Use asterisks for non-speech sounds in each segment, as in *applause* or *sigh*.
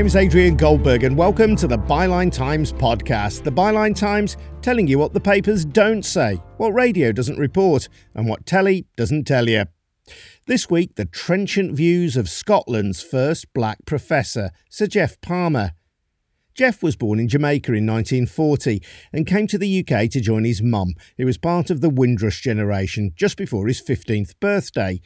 Name is Adrian Goldberg, and welcome to the Byline Times podcast. The Byline Times telling you what the papers don't say, what radio doesn't report, and what telly doesn't tell you. This week, the trenchant views of Scotland's first black professor, Sir Geoff Palmer. Geoff was born in Jamaica in 1940 and came to the UK to join his mum, who was part of the Windrush generation, just before his 15th birthday.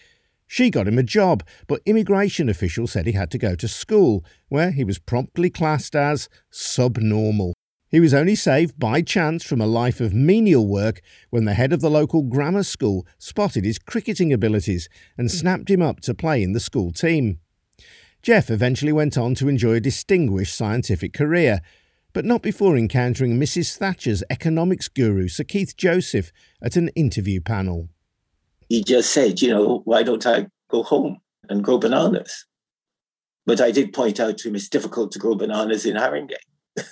She got him a job, but immigration officials said he had to go to school, where he was promptly classed as subnormal. He was only saved by chance from a life of menial work when the head of the local grammar school spotted his cricketing abilities and snapped him up to play in the school team. Geoff eventually went on to enjoy a distinguished scientific career, but not before encountering Mrs. Thatcher's economics guru, Sir Keith Joseph, at an interview panel he just said, you know, why don't I go home and grow bananas? But I did point out to him it's difficult to grow bananas in Haringey. *laughs*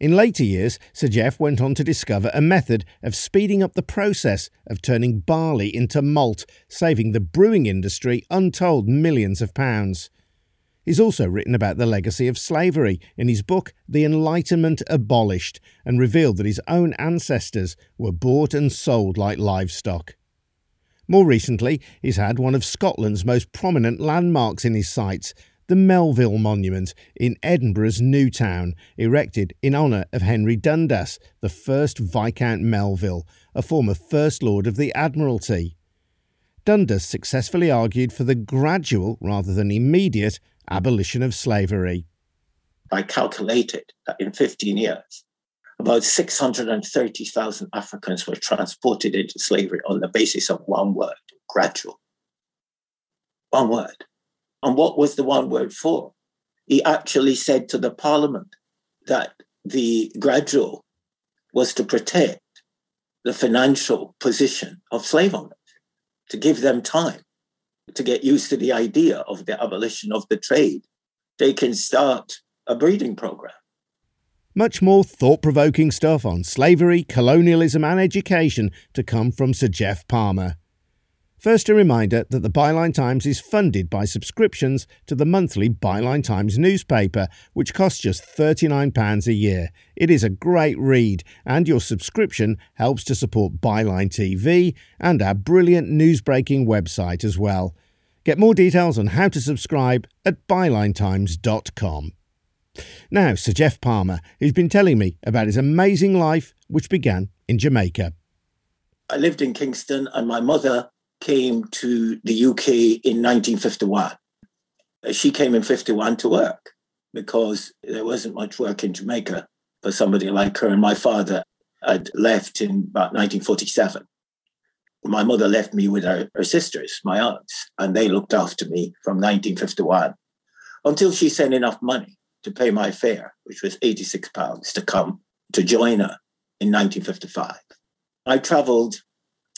in later years, Sir Geoff went on to discover a method of speeding up the process of turning barley into malt, saving the brewing industry untold millions of pounds. He's also written about the legacy of slavery in his book The Enlightenment Abolished and revealed that his own ancestors were bought and sold like livestock. More recently, he's had one of Scotland's most prominent landmarks in his sights, the Melville Monument in Edinburgh's New Town, erected in honour of Henry Dundas, the first Viscount Melville, a former First Lord of the Admiralty. Dundas successfully argued for the gradual rather than immediate abolition of slavery. I calculated that in 15 years, about 630,000 Africans were transported into slavery on the basis of one word gradual. One word. And what was the one word for? He actually said to the parliament that the gradual was to protect the financial position of slave owners, to give them time to get used to the idea of the abolition of the trade. They can start a breeding program much more thought provoking stuff on slavery, colonialism, and education to come from Sir Geoff Palmer. First, a reminder that the Byline Times is funded by subscriptions to the monthly Byline Times newspaper, which costs just £39 a year. It is a great read, and your subscription helps to support Byline TV and our brilliant news-breaking website as well. Get more details on how to subscribe at bylinetimes.com. Now, Sir Geoff Palmer, who's been telling me about his amazing life, which began in Jamaica. I lived in Kingston, and my mother came to the UK in 1951. She came in 51 to work because there wasn't much work in Jamaica for somebody like her. And my father had left in about 1947. My mother left me with her, her sisters, my aunts, and they looked after me from 1951 until she sent enough money to pay my fare, which was 86 pounds to come to join her in 1955. I traveled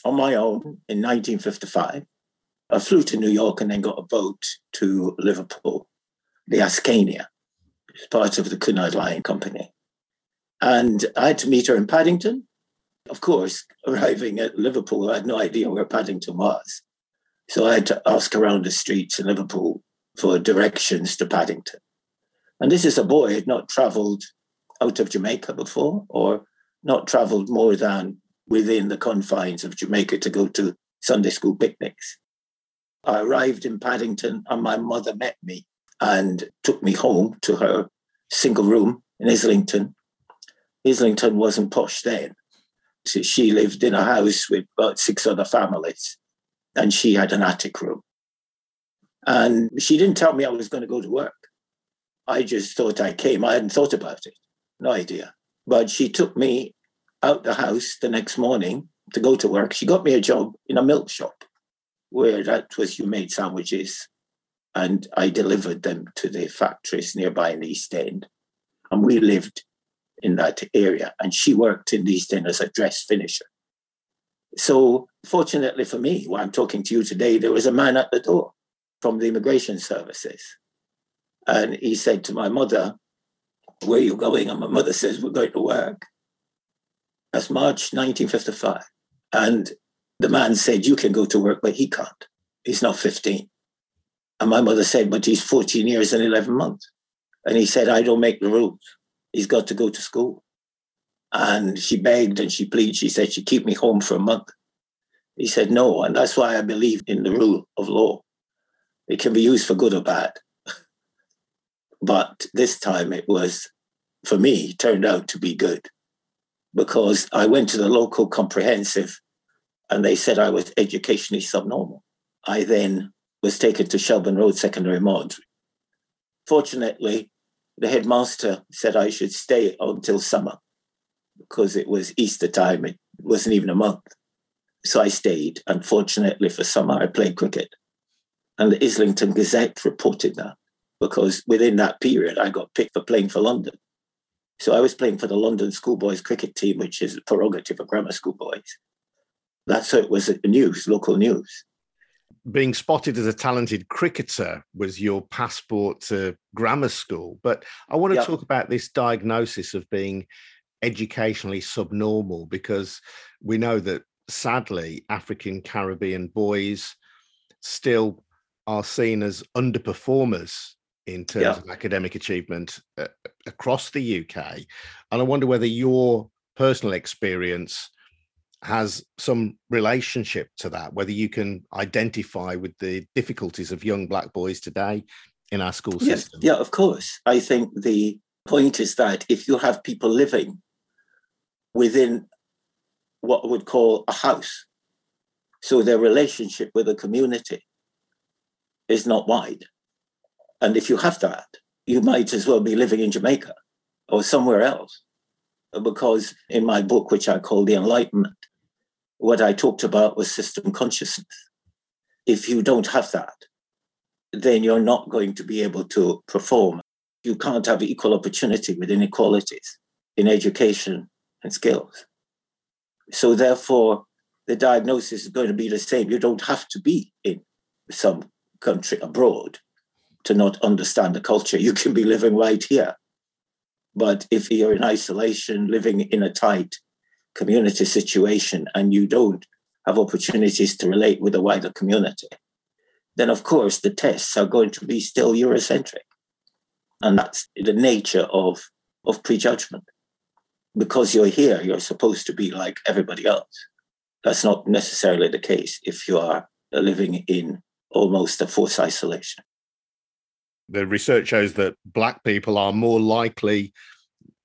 on my own in 1955. I flew to New York and then got a boat to Liverpool, the Ascania, part of the Cunard Line Company. And I had to meet her in Paddington. Of course, *laughs* arriving at Liverpool, I had no idea where Paddington was. So I had to ask around the streets in Liverpool for directions to Paddington. And this is a boy had not traveled out of Jamaica before or not traveled more than within the confines of Jamaica to go to Sunday school picnics. I arrived in Paddington and my mother met me and took me home to her single room in Islington. Islington wasn't posh then. So she lived in a house with about six other families and she had an attic room. And she didn't tell me I was going to go to work. I just thought I came. I hadn't thought about it. No idea. But she took me out the house the next morning to go to work. She got me a job in a milk shop where that was you made sandwiches and I delivered them to the factories nearby in the East End. And we lived in that area. And she worked in the East End as a dress finisher. So, fortunately for me, while I'm talking to you today, there was a man at the door from the immigration services. And he said to my mother, Where are you going? And my mother says, We're going to work. That's March 1955. And the man said, You can go to work, but he can't. He's not 15. And my mother said, But he's 14 years and 11 months. And he said, I don't make the rules. He's got to go to school. And she begged and she pleaded. She said she'd keep me home for a month. He said, no. And that's why I believe in the rule of law. It can be used for good or bad. But this time it was, for me, turned out to be good because I went to the local comprehensive and they said I was educationally subnormal. I then was taken to Shelburne Road Secondary Mod. Fortunately, the headmaster said I should stay until summer because it was Easter time. It wasn't even a month. So I stayed. Unfortunately, for summer, I played cricket. And the Islington Gazette reported that because within that period, I got picked for playing for London. So I was playing for the London Schoolboys cricket team, which is a prerogative of grammar school boys. That's how it was at the news, local news. Being spotted as a talented cricketer was your passport to grammar school. But I want to yep. talk about this diagnosis of being educationally subnormal because we know that sadly, African Caribbean boys still are seen as underperformers in terms yeah. of academic achievement uh, across the UK. And I wonder whether your personal experience has some relationship to that, whether you can identify with the difficulties of young black boys today in our school yes, system. Yeah, of course. I think the point is that if you have people living within what I would call a house, so their relationship with the community is not wide. And if you have that, you might as well be living in Jamaica or somewhere else. Because in my book, which I call The Enlightenment, what I talked about was system consciousness. If you don't have that, then you're not going to be able to perform. You can't have equal opportunity with inequalities in education and skills. So, therefore, the diagnosis is going to be the same. You don't have to be in some country abroad to not understand the culture. You can be living right here. But if you're in isolation, living in a tight community situation, and you don't have opportunities to relate with the wider community, then of course the tests are going to be still Eurocentric. And that's the nature of, of prejudgment. Because you're here, you're supposed to be like everybody else. That's not necessarily the case if you are living in almost a forced isolation the research shows that black people are more likely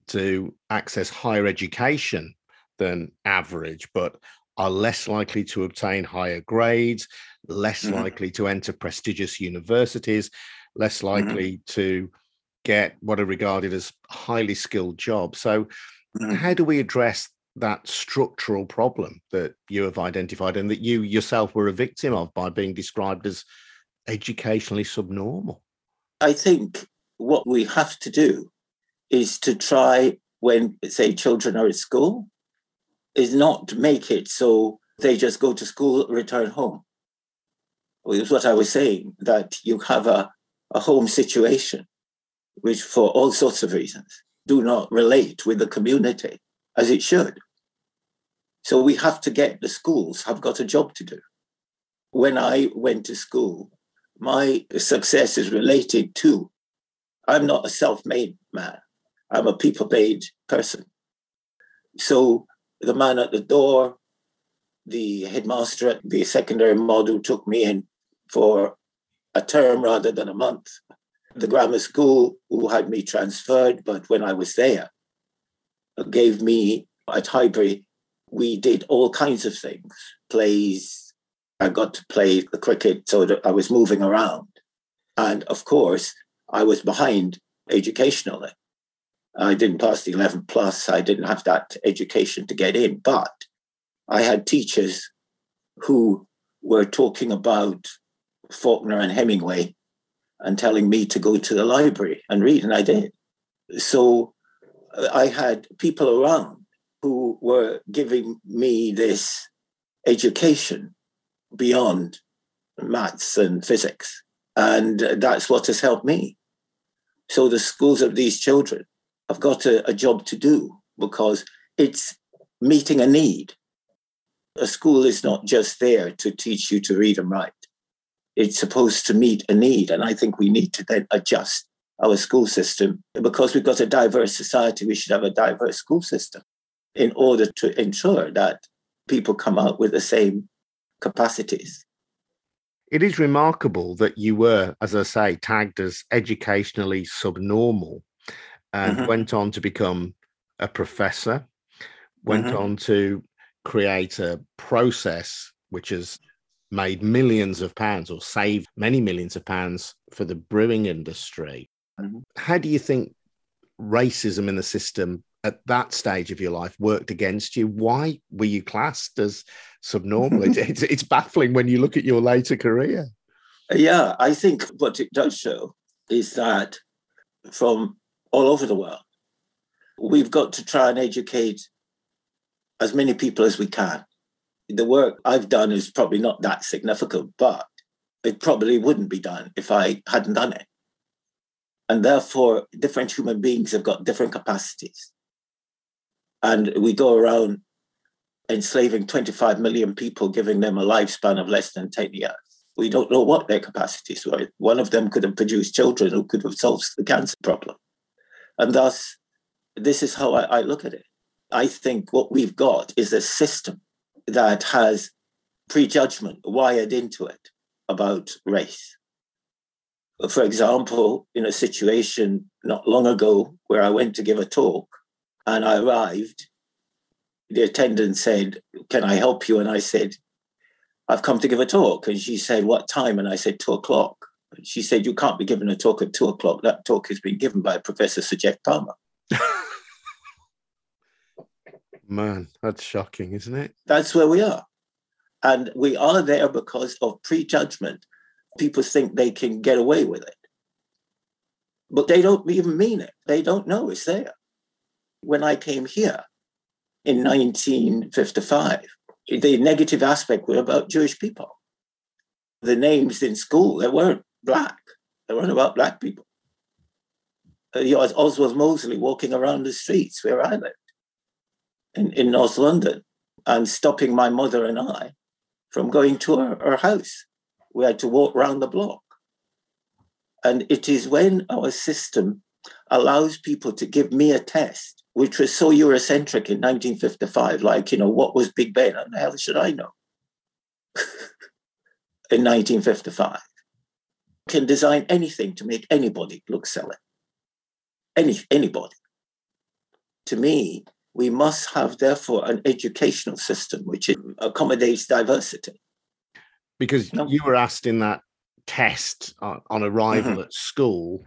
to access higher education than average, but are less likely to obtain higher grades, less mm-hmm. likely to enter prestigious universities, less mm-hmm. likely mm-hmm. to get what are regarded as highly skilled jobs. So, mm-hmm. how do we address that structural problem that you have identified and that you yourself were a victim of by being described as educationally subnormal? I think what we have to do is to try when, say, children are at school, is not make it so they just go to school, return home. Was what I was saying, that you have a, a home situation, which for all sorts of reasons do not relate with the community as it should. So we have to get the schools have got a job to do. When I went to school, my success is related to I'm not a self made man, I'm a people made person. So the man at the door, the headmaster at the secondary model took me in for a term rather than a month. The grammar school, who had me transferred, but when I was there, gave me at Highbury, we did all kinds of things plays, I got to play the cricket so that I was moving around. And of course, I was behind educationally. I didn't pass the 11 plus. I didn't have that education to get in, but I had teachers who were talking about Faulkner and Hemingway and telling me to go to the library and read, and I did. So I had people around who were giving me this education beyond maths and physics. And that's what has helped me. So the schools of these children have got a, a job to do because it's meeting a need. A school is not just there to teach you to read and write. It's supposed to meet a need. And I think we need to then adjust our school system. Because we've got a diverse society, we should have a diverse school system in order to ensure that people come out with the same capacities. It is remarkable that you were, as I say, tagged as educationally subnormal and mm-hmm. went on to become a professor, went mm-hmm. on to create a process which has made millions of pounds or saved many millions of pounds for the brewing industry. Mm-hmm. How do you think racism in the system at that stage of your life worked against you? Why were you classed as subnormal? it's, it's baffling when you look at your later career. Yeah, I think what it does show is that from all over the world, we've got to try and educate as many people as we can. The work I've done is probably not that significant, but it probably wouldn't be done if I hadn't done it. And therefore, different human beings have got different capacities. And we go around enslaving 25 million people, giving them a lifespan of less than 10 years. We don't know what their capacities were. One of them could have produced children who could have solved the cancer problem. And thus, this is how I, I look at it. I think what we've got is a system that has prejudgment wired into it about race. For example, in a situation not long ago where I went to give a talk and I arrived, the attendant said, Can I help you? And I said, I've come to give a talk. And she said, What time? And I said, Two o'clock. She said, You can't be given a talk at two o'clock. That talk has been given by Professor Sir Geoff Palmer. *laughs* Man, that's shocking, isn't it? That's where we are. And we are there because of prejudgment. People think they can get away with it. But they don't even mean it. They don't know it's there when I came here in 1955, the negative aspect were about Jewish people. The names in school, they weren't black. They weren't about black people. Uh, you know, Oswald Mosley walking around the streets where I lived in, in North London and stopping my mother and I from going to our, our house. We had to walk around the block. And it is when our system allows people to give me a test which was so Eurocentric in 1955. Like, you know, what was Big Ben? How the hell should I know? *laughs* in 1955. Can design anything to make anybody look silly. Any, anybody. To me, we must have, therefore, an educational system which accommodates diversity. Because no? you were asked in that test on arrival mm-hmm. at school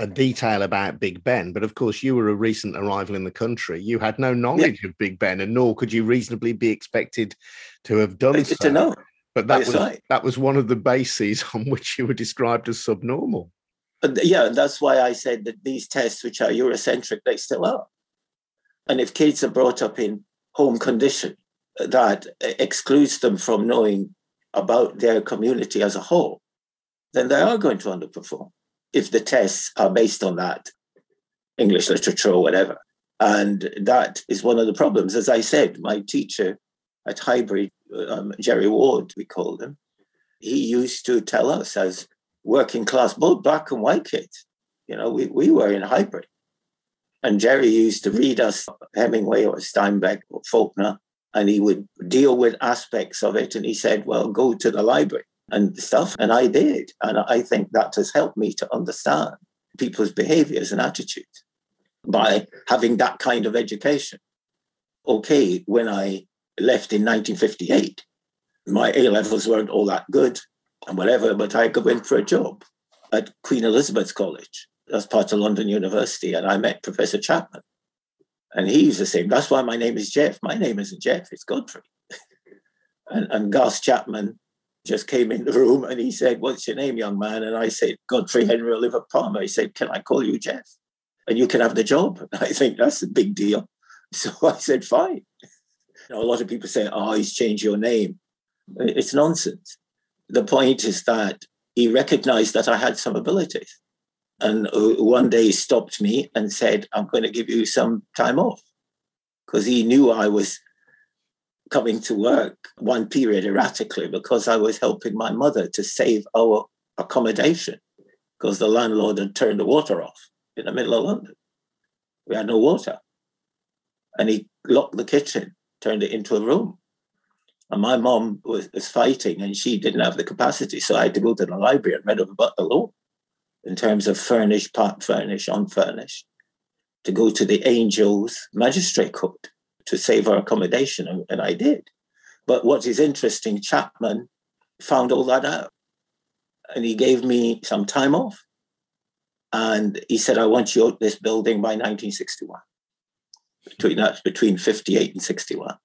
a detail about Big Ben, but of course you were a recent arrival in the country. You had no knowledge yeah. of Big Ben, and nor could you reasonably be expected to have done so. To know. But that was right. that was one of the bases *laughs* on which you were described as subnormal. But yeah, that's why I said that these tests, which are Eurocentric, they still are. And if kids are brought up in home condition, uh, that uh, excludes them from knowing about their community as a whole, then they are going to underperform if the tests are based on that, English literature or whatever. And that is one of the problems. As I said, my teacher at Highbury, um, Jerry Ward, we called him, he used to tell us as working class, both black and white kids, you know, we, we were in Highbury. And Jerry used to read us Hemingway or Steinbeck or Faulkner, and he would deal with aspects of it. And he said, well, go to the library and stuff. And I did. And I think that has helped me to understand people's behaviors and attitudes by having that kind of education. Okay, when I left in 1958, my A levels weren't all that good and whatever, but I went for a job at Queen Elizabeth's College as part of London University, and I met Professor Chapman. And he's the same. That's why my name is Geoff. My name isn't Geoff, it's Godfrey. *laughs* and, and Gus Chapman just came in the room and he said, What's your name, young man? And I said, Godfrey Henry Oliver Palmer. He said, Can I call you Geoff? And you can have the job. And *laughs* I think that's a big deal. So *laughs* I said, Fine. You know, a lot of people say, Oh, he's changed your name. It's nonsense. The point is that he recognized that I had some abilities. And uh, one day he stopped me and said, I'm going to give you some time off. Because he knew I was coming to work one period erratically because I was helping my mother to save our accommodation. because the landlord had turned the water off in the middle of London. We had no water. And he locked the kitchen, turned it into a room. And my mom was, was fighting and she didn't have the capacity. So I had to go to the library and read about the law in terms of furnished, part furnished, unfurnished, to go to the Angels Magistrate Court to save our accommodation. And, and I did. But what is interesting, Chapman found all that out. And he gave me some time off. And he said, I want you out this building by 1961. Between that's between 58 and 61.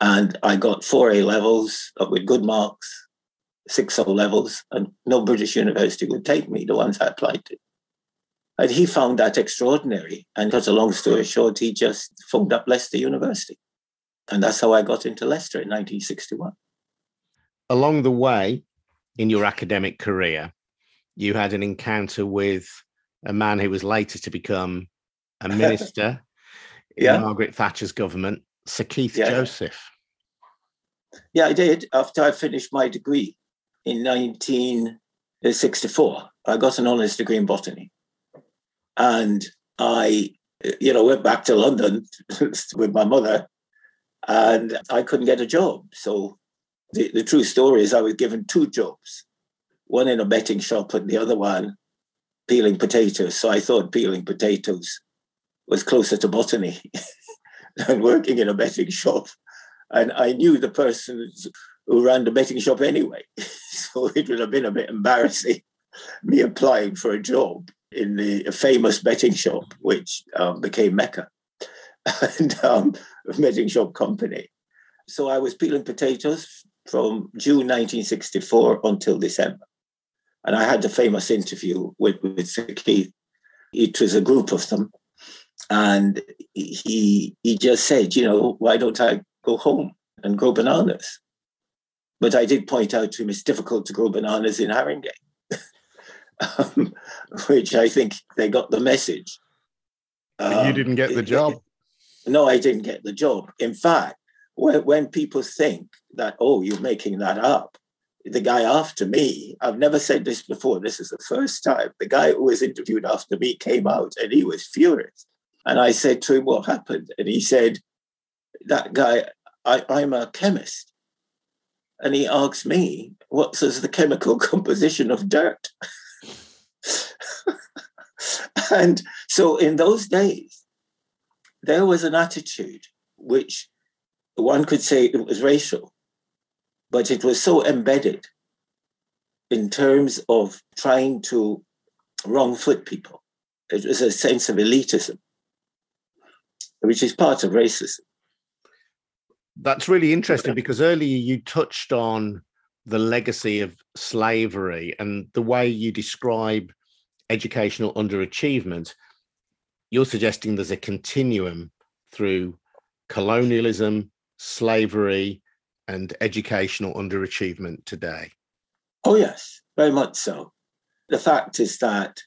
And I got four A levels with good marks, six O levels, and no British university would take me, the ones I applied to. And he found that extraordinary. And cut a long story short, he just phoned up Leicester University. And that's how I got into Leicester in 1961. Along the way in your academic career, you had an encounter with a man who was later to become a *laughs* minister yeah. in Margaret Thatcher's government, Sir Keith yeah. Joseph. Yeah, I did. After I finished my degree in 1964, I got an honours degree in botany. And I, you know, went back to London *laughs* with my mother and I couldn't get a job. So the, the true story is I was given two jobs, one in a betting shop and the other one peeling potatoes. So I thought peeling potatoes was closer to botany *laughs* than working in a betting shop. And I knew the person who ran the betting shop anyway. *laughs* so it would have been a bit embarrassing, me applying for a job in the famous betting shop, which um, became Mecca, *laughs* and um, betting shop company. So I was peeling potatoes from June 1964 until December. And I had the famous interview with, with Sir Keith. It was a group of them. And he he just said, you know, why don't I go home and grow bananas? But I did point out to him it's difficult to grow bananas in Haringey, um, which I think they got the message. Um, you didn't get the job. no, I didn't get the job. In fact, when, when people think that, oh, you're making that up, the guy after me, I've never said this before, this is the first time, the guy who was interviewed after me came out and he was furious. And I said to him, What happened? And he said, That guy, I, I'm a chemist. And he asked me, What is the chemical *laughs* composition of dirt? *laughs* *laughs* and so in those days, there was an attitude which one could say it was racial, but it was so embedded in terms of trying to wrong foot people. It was a sense of elitism, which is part of racism. That's really interesting because earlier you touched on the legacy of slavery and the way you describe educational underachievement. You're suggesting there's a continuum through colonialism, slavery, and educational underachievement today? Oh, yes, very much so. The fact is that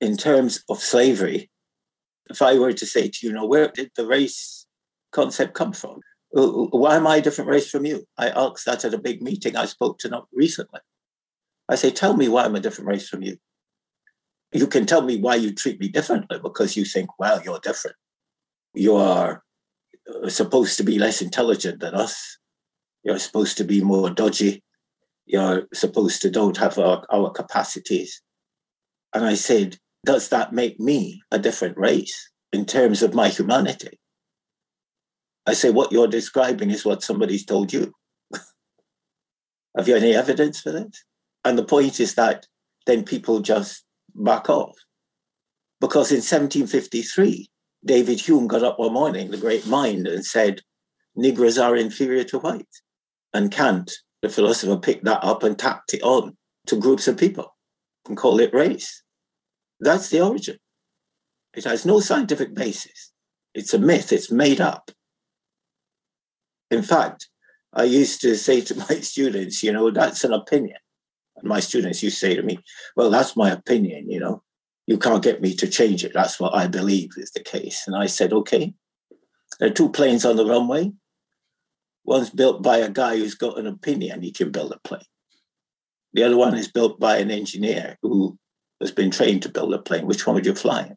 in terms of slavery, if I were to say to you, know, where did the race concept come from? Uh, uh, why am I a different race from you? I asked that at a big meeting I spoke to not recently. I say, tell me why I'm a different race from you. You can tell me why you treat me differently because you think, well, you're different. You are uh, supposed to be less intelligent than us. You're supposed to be more dodgy. You're supposed to don't have our, our capacities. And I said, does that make me a different race in terms of my humanity? I say, what you're describing is what somebody's told you. *laughs* have you any evidence for this? And the point is that then people just back off. Because in 1753, David Hume got up one morning, the great mind, and said, Negroes are inferior to whites. And Kant, the philosopher, picked that up and tacked it on to groups of people and called it race. That's the origin. It has no scientific basis. It's a myth, it's made up. In fact, I used to say to *laughs* my students, you know, that's an opinion. And my students used to say to me, well, that's my opinion, you know you can't get me to change it. That's what I believe is the case. And I said, okay. There are two planes on the runway. One's built by a guy who's got an opinion he can build a plane. The other one is built by an engineer who has been trained to build a plane, which one would you fly?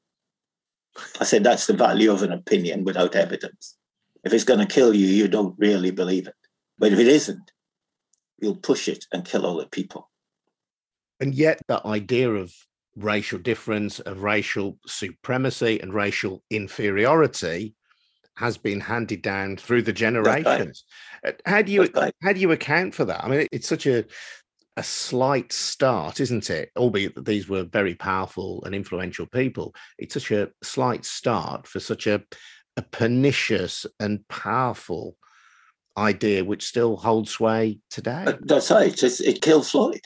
I said, that's the value of an opinion without evidence. If it's going to kill you, you don't really believe it. But if it isn't, you'll push it and kill all the people. And yet, the idea of racial difference, of racial supremacy, and racial inferiority has been handed down through the generations. Uh, how do you how do you account for that? I mean, it's such a a slight start, isn't it? Albeit that these were very powerful and influential people. It's such a slight start for such a, a pernicious and powerful idea, which still holds sway today. That's right. It's, it killed Floyd.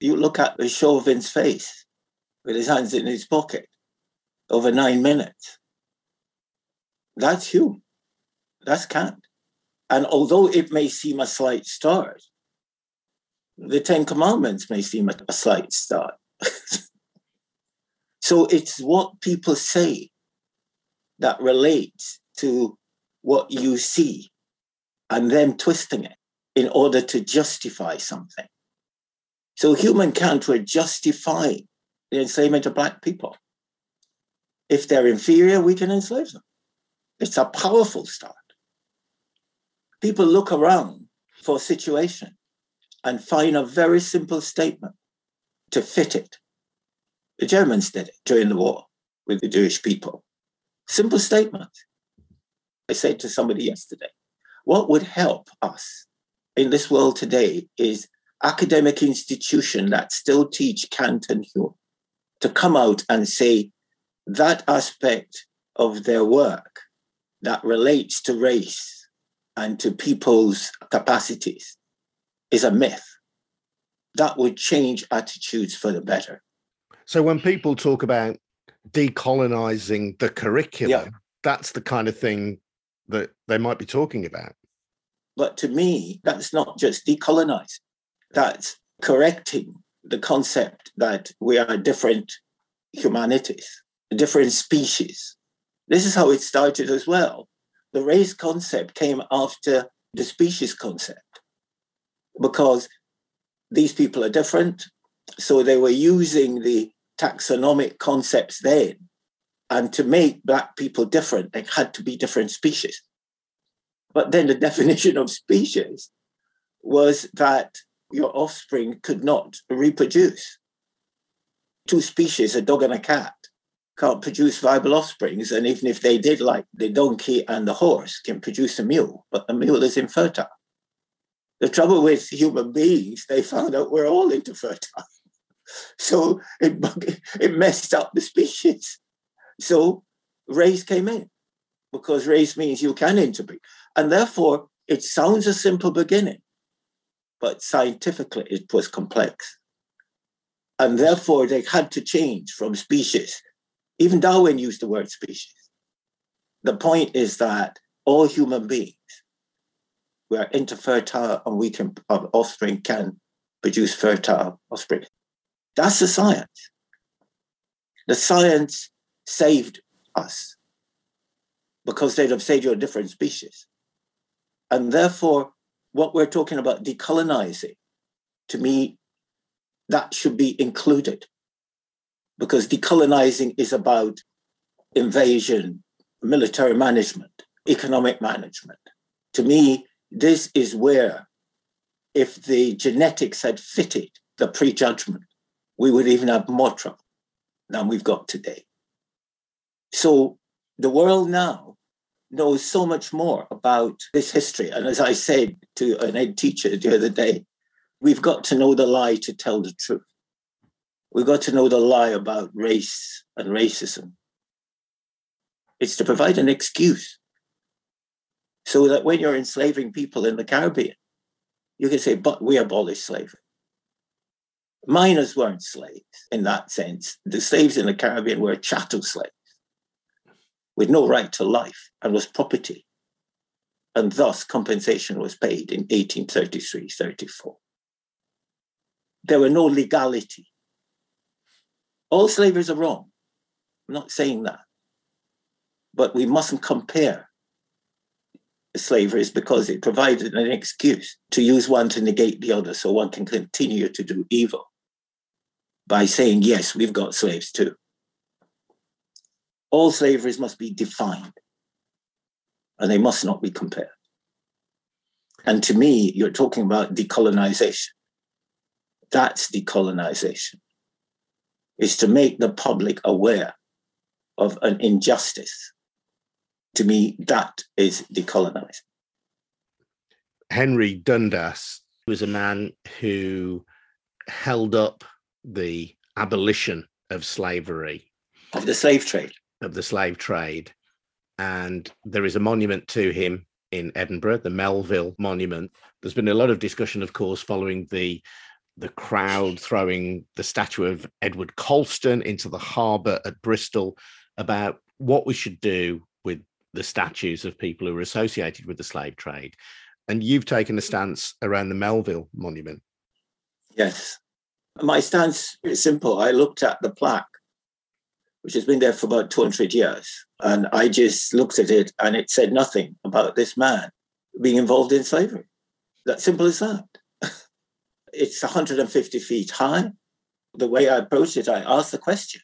You look at the Chauvin's face with his hands in his pocket over nine minutes. That's human. That's Kant. And although it may seem a slight start, the Ten Commandments may seem a slight start. *laughs* so it's what people say that relates to what you see and them twisting it in order to justify something. So Hume and Kant were justifying the enslavement of black people. If they're inferior, we can enslave them. It's a powerful start. People look around for a situation and find a very simple statement to fit it. The Germans did it during the war with the Jewish people. Simple statement. I said to somebody yesterday, what would help us in this world today is academic institution that still teach Kant and Hume to come out and say that aspect of their work that relates to race and to people's capacities is a myth. That would change attitudes for the better. So when people talk about decolonizing the curriculum, yeah. that's the kind of thing that they might be talking about. But to me, that's not just decolonizing, that's correcting the concept that we are different humanities, different species. This is how it started as well. The race concept came after the species concept because these people are different. So they were using the taxonomic concepts then. And to make Black people different, they had to be different species. But then the *laughs* definition of species was that your offspring could not reproduce. Two species, a dog and a cat, can't produce viable offsprings. And even if they did, like the donkey and the horse can produce a mule, but the mule is infertile. The trouble with human beings, they found out we're all interfertile. *laughs* So it, it messed up the species. So race came in because race means you can interbreed. And therefore, it sounds a simple beginning, but scientifically it was complex. And therefore, they had to change from species. Even Darwin used the word species. The point is that all human beings we are interfertile and we can our offspring can produce fertile offspring. That's the science. The science saved us because they'd have said you're a different species. And therefore, what we're talking about decolonizing, to me, that should be included because decolonizing is about invasion, military management, economic management. To me, this is where, if the genetics had fitted the prejudgment, we would even have more trouble than we've got today. So the world now knows so much more about this history. And as I said to an ed teacher the other day, we've got to know the lie to tell the truth. We've got to know the lie about race and racism. It's to provide an excuse so that when you're enslaving people in the Caribbean, you can say, but we abolished slavery. Miners weren't slaves in that sense. The slaves in the Caribbean were chattel slaves with no right to life and was property. And thus compensation was paid in 1833 34. There were no legality. All slavers are wrong. I'm not saying that. But we mustn't compare slavery is because it provided an excuse to use one to negate the other so one can continue to do evil. by saying, yes, we've got slaves too. All slaveries must be defined and they must not be compared. And to me, you're talking about decolonization. That's decolonization, is to make the public aware of an injustice. To me, that is decolonizing. Henry Dundas was a man who held up the abolition of slavery, of the slave trade. Of the slave trade. And there is a monument to him in Edinburgh, the Melville Monument. There's been a lot of discussion, of course, following the the crowd throwing the statue of Edward Colston into the harbour at Bristol about what we should do with the statues of people who are associated with the slave trade. And you've taken a stance around the Melville Monument. Yes. My stance is simple. I looked at the plaque, which has been there for about 200 years, and I just looked at it and it said nothing about this man being involved in slavery. That simple as that. *laughs* it's 150 feet high. The way I approach it, I ask the question,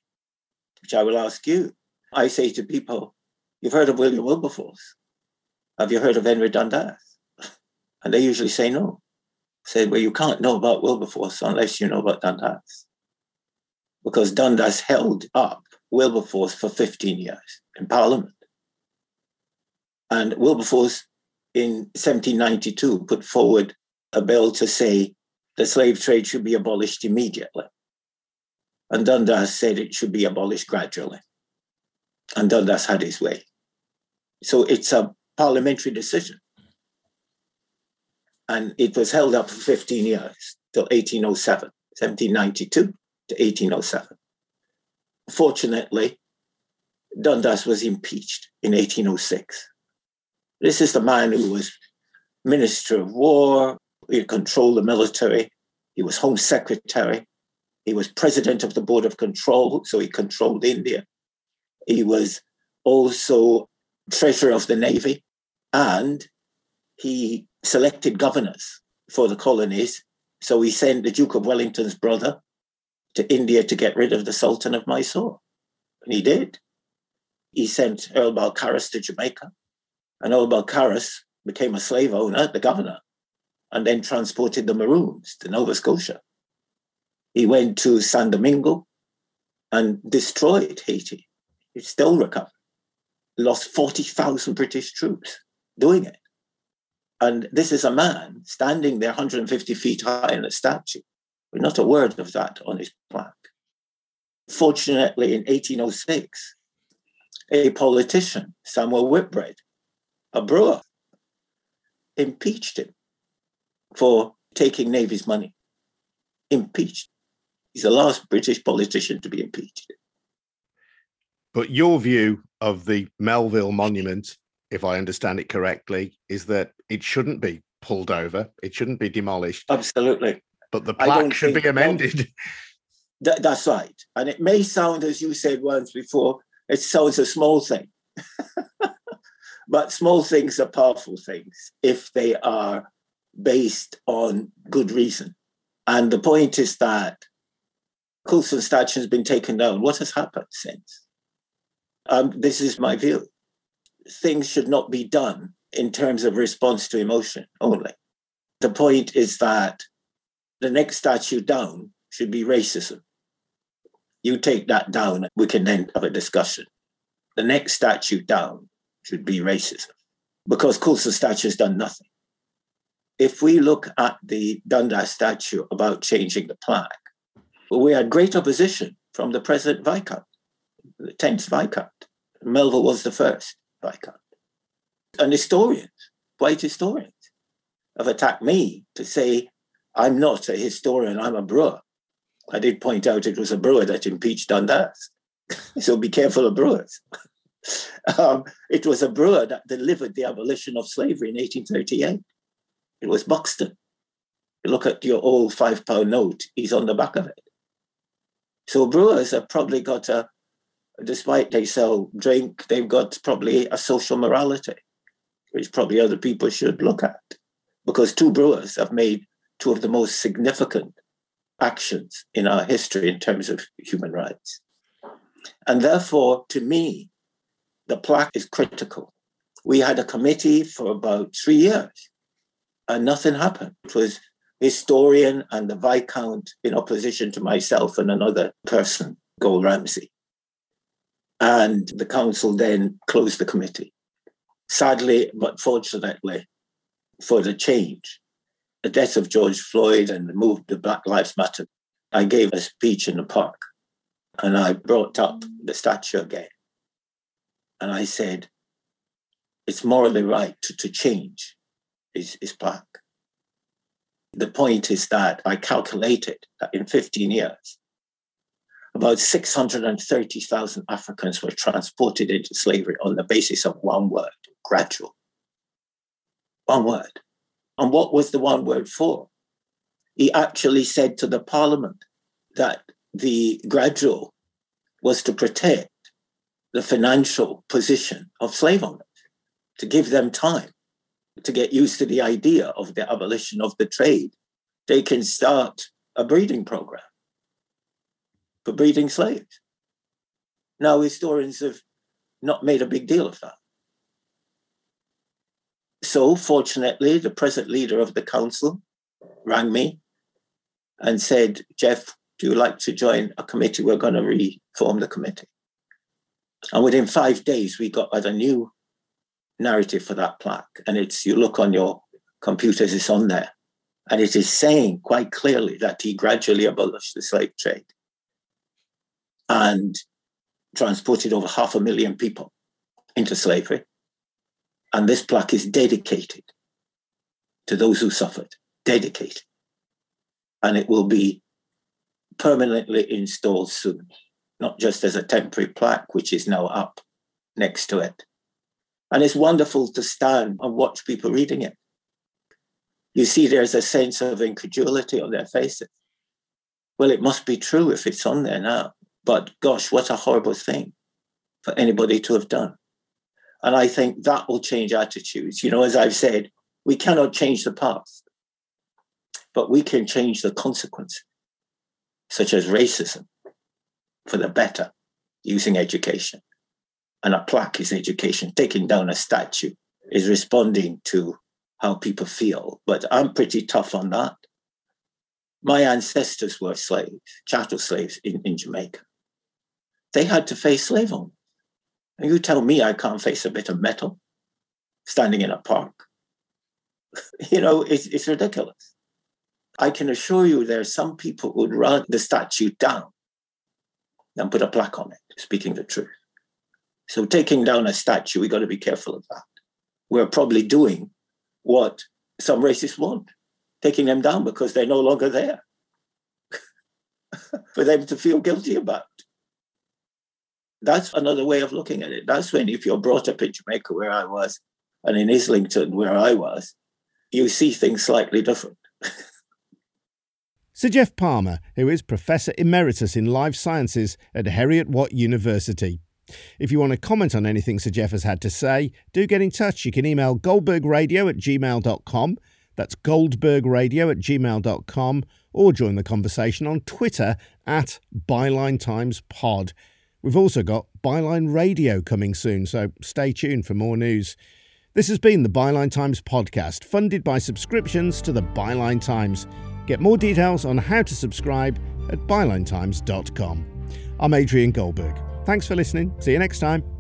which I will ask you. I say to people, You've heard of William Wilberforce. Have you heard of Henry Dundas? *laughs* And they usually say no. I Say, well, you can't know about Wilberforce unless you know about Dundas. Because Dundas held up Wilberforce for 15 years in Parliament. And Wilberforce in 1792 put forward a bill to say the slave trade should be abolished immediately. And Dundas said it should be abolished gradually. And Dundas had his way. So it's a parliamentary decision. And it was held up for 15 years till 1807, 1792 to 1807. Fortunately, Dundas was impeached in 1806. This is the man who was Minister of War, he controlled the military, he was Home Secretary, he was President of the Board of Control, so he controlled India. He was also Treasurer of the Navy, and he selected governors for the colonies. So he sent the Duke of Wellington's brother to India to get rid of the Sultan of Mysore. And he did. He sent Earl Balcarres to Jamaica, and Earl Balcarres became a slave owner, the governor, and then transported the Maroons to Nova Scotia. He went to San Domingo and destroyed Haiti. He still recovered. Lost 40,000 British troops doing it. And this is a man standing there 150 feet high in a statue, with not a word of that on his plaque. Fortunately, in 1806, a politician, Samuel Whitbread, a brewer, impeached him for taking Navy's money. Impeached. He's the last British politician to be impeached. But your view of the Melville Monument, if I understand it correctly, is that it shouldn't be pulled over, it shouldn't be demolished. Absolutely. But the plaque should be amended. *laughs* That, that's right. And it may sound, as you said once before, it sounds a small thing. *laughs* but small things are powerful things if they are based on good reason. And the point is that Colston statue has been taken down. What has happened since? Um, this is my view. Things should not be done in terms of response to emotion only. The point is that the next statue down should be racism. You take that down, we can then have a discussion. The next statue down should be racism because Colston statue has done nothing. If we look at the Dundas statue about changing the plaque, we had great opposition from the present Viscount, the 10th Viscount. Melville was the first Viscount. And historians, white historians, have attacked me to say I'm not a historian, I'm a brewer. I did point out it was a brewer that impeached Dundas. *laughs* so be careful of brewers. *laughs* um, it was a brewer that delivered the abolition of slavery in 1838. It was Buxton. Look at your old five pound note, he's on the back of it. So brewers have probably got a, despite they sell drink, they've got probably a social morality, which probably other people should look at. Because two brewers have made two of the most significant actions in our history in terms of human rights. And therefore, to me, the plaque is critical. We had a committee for about three years and nothing happened. It was historian and the Viscount in opposition to myself and another person, Gold Ramsey. And the council then closed the committee. Sadly, but fortunately for the change, the death of George Floyd and the move to Black Lives Matter, I gave a speech in the park and I brought up the statue again. And I said, it's morally right to, to change is, his plaque. The point is that I calculated that in 15 years, about 630,000 Africans were transported into slavery on the basis of one word gradual. One word. And what was the one word for? He actually said to the parliament that the gradual was to protect the financial position of slave owners, to give them time to get used to the idea of the abolition of the trade. They can start a breeding program for breeding slaves. Now, historians have not made a big deal of that. So, fortunately, the present leader of the council rang me and said, Geoff, do you like to join a committee? We're going to reform the committee. And within five days, we got a new narrative for that plaque. And it's, you look on your computers, it's on there. And it is saying quite clearly that he gradually abolished the slave trade and transported over half a million people into slavery. And this plaque is dedicated to those who suffered, dedicated. And it will be permanently installed soon, not just as a temporary plaque, which is now up next to it. And it's wonderful to stand and watch people reading it. You see, there's a sense of incredulity on their faces. Well, it must be true if it's on there now. But gosh, what a horrible thing for anybody to have done. And I think that will change attitudes. You know, as I've said, we cannot change the past, but we can change the consequences, such as racism, for the better using education. And a plaque is education. Taking down a statue is responding to how people feel. But I'm pretty tough on that. My ancestors were slaves, chattel slaves in, in Jamaica. They had to face slave owners. And you tell me I can't face a bit of metal standing in a park. *laughs* you know, it's, it's ridiculous. I can assure you there are some people who would run the statue down and put a plaque on it, speaking the truth. So taking down a statue, we've got to be careful of that. We're probably doing what some racists want, taking them down because they're no longer there *laughs* for them to feel guilty about. That's another way of looking at it. That's when, if you're brought up in Jamaica, where I was, and in Islington, where I was, you see things slightly different. Sir Geoff Palmer, who is Professor Emeritus in Life Sciences at Heriot Watt University. If you want to comment on anything Sir Geoff has had to say, do get in touch. You can email goldbergradio at gmail.com. That's goldbergradio at gmail.com. Or join the conversation on Twitter at Byline Times Pod. We've also got Byline Radio coming soon, so stay tuned for more news. This has been the Byline Times podcast, funded by subscriptions to the Byline Times. Get more details on how to subscribe at bylinetimes.com. I'm Adrian Goldberg. Thanks for listening. See you next time.